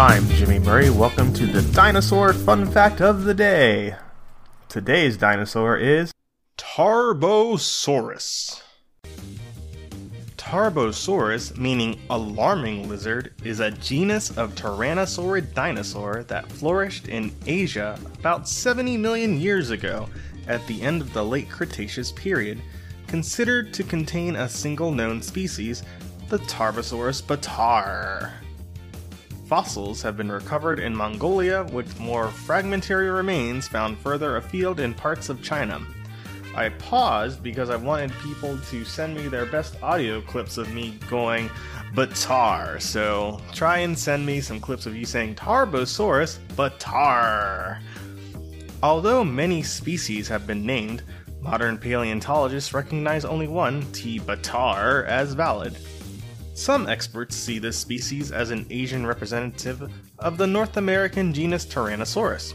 I'm Jimmy Murray. Welcome to the Dinosaur Fun Fact of the Day. Today's dinosaur is Tarbosaurus. Tarbosaurus, meaning alarming lizard, is a genus of tyrannosaurid dinosaur that flourished in Asia about 70 million years ago at the end of the late Cretaceous period, considered to contain a single known species, the Tarbosaurus bataar. Fossils have been recovered in Mongolia, with more fragmentary remains found further afield in parts of China. I paused because I wanted people to send me their best audio clips of me going Bataar. So try and send me some clips of you saying Tarbosaurus Bataar. Although many species have been named, modern paleontologists recognize only one, T. bataar, as valid. Some experts see this species as an Asian representative of the North American genus Tyrannosaurus.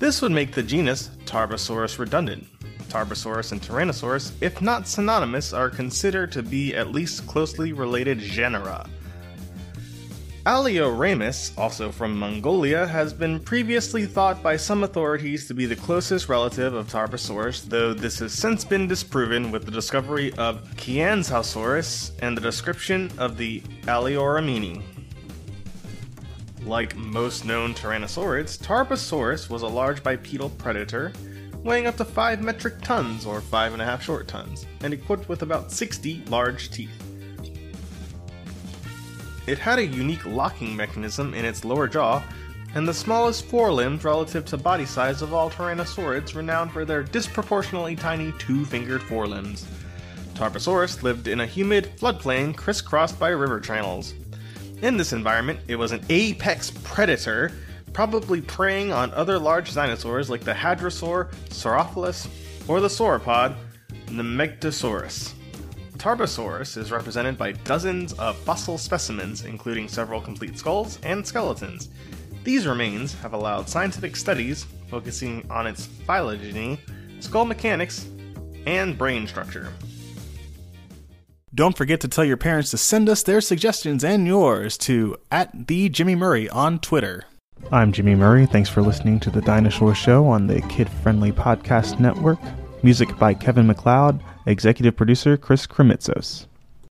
This would make the genus Tarbosaurus redundant. Tarbosaurus and Tyrannosaurus, if not synonymous, are considered to be at least closely related genera. Alioramus, also from Mongolia, has been previously thought by some authorities to be the closest relative of Tarbosaurus, though this has since been disproven with the discovery of Qianzhousaurus and the description of the Alioramini. Like most known tyrannosaurids, Tarbosaurus was a large bipedal predator, weighing up to 5 metric tons or 5.5 short tons, and equipped with about 60 large teeth. It had a unique locking mechanism in its lower jaw, and the smallest forelimbs relative to body size of all tyrannosaurids, renowned for their disproportionately tiny two fingered forelimbs. Tarbosaurus lived in a humid floodplain crisscrossed by river channels. In this environment, it was an apex predator, probably preying on other large dinosaurs like the hadrosaur, Saurolophus, or the sauropod, Nemegtosaurus. Tarbosaurus is represented by dozens of fossil specimens, including several complete skulls and skeletons. These remains have allowed scientific studies focusing on its phylogeny, skull mechanics, and brain structure. Don't forget to tell your parents to send us their suggestions and yours to at the Jimmy Murray on Twitter. I'm Jimmy Murray. Thanks for listening to the Dinosaur Show on the Kid Friendly Podcast Network. Music by Kevin MacLeod, executive producer Chris Krimitsos.